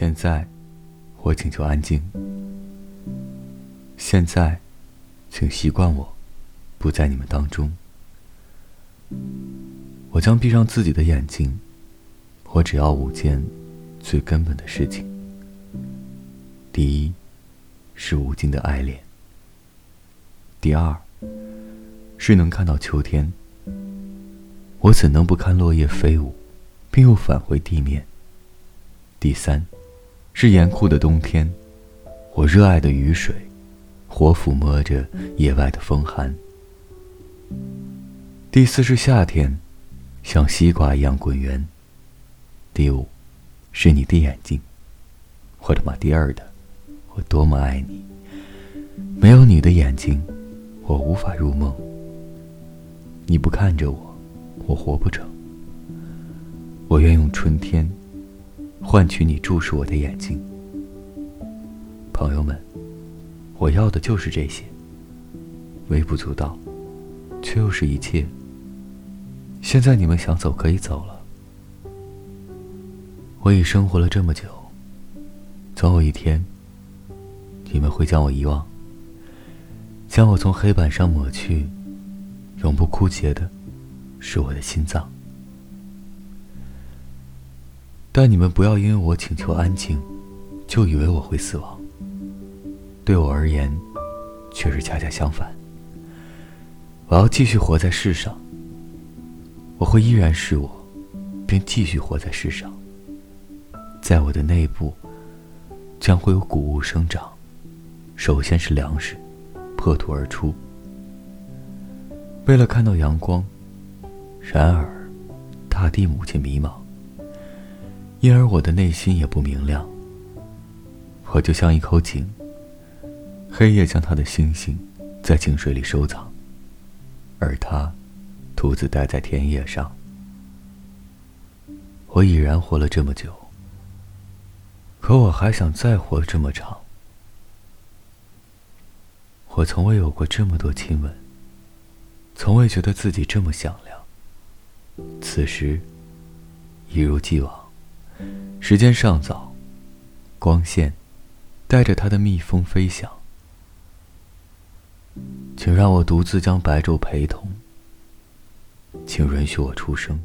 现在，我请求安静。现在，请习惯我，不在你们当中。我将闭上自己的眼睛。我只要五件最根本的事情。第一，是无尽的爱恋。第二，是能看到秋天。我怎能不看落叶飞舞，并又返回地面？第三，是严酷的冬天。我热爱的雨水，火抚摸着野外的风寒。第四是夏天，像西瓜一样滚圆。第五，是你的眼睛，我的妈！第二的，我多么爱你！没有你的眼睛，我无法入梦。你不看着我，我活不成。我愿用春天，换取你注视我的眼睛。朋友们，我要的就是这些，微不足道，却又是一切。现在你们想走可以走了。我已生活了这么久，总有一天，你们会将我遗忘，将我从黑板上抹去，永不枯竭的，是我的心脏。但你们不要因为我请求安静，就以为我会死亡。对我而言，却是恰恰相反。我要继续活在世上，我会依然是我，并继续活在世上。在我的内部，将会有谷物生长。首先是粮食，破土而出。为了看到阳光，然而，大地母亲迷茫，因而我的内心也不明亮。我就像一口井，黑夜将它的星星在井水里收藏，而它独自待在田野上。我已然活了这么久。可我还想再活这么长。我从未有过这么多亲吻，从未觉得自己这么响亮。此时，一如既往，时间尚早，光线带着它的蜜蜂飞翔。请让我独自将白昼陪同，请允许我出生。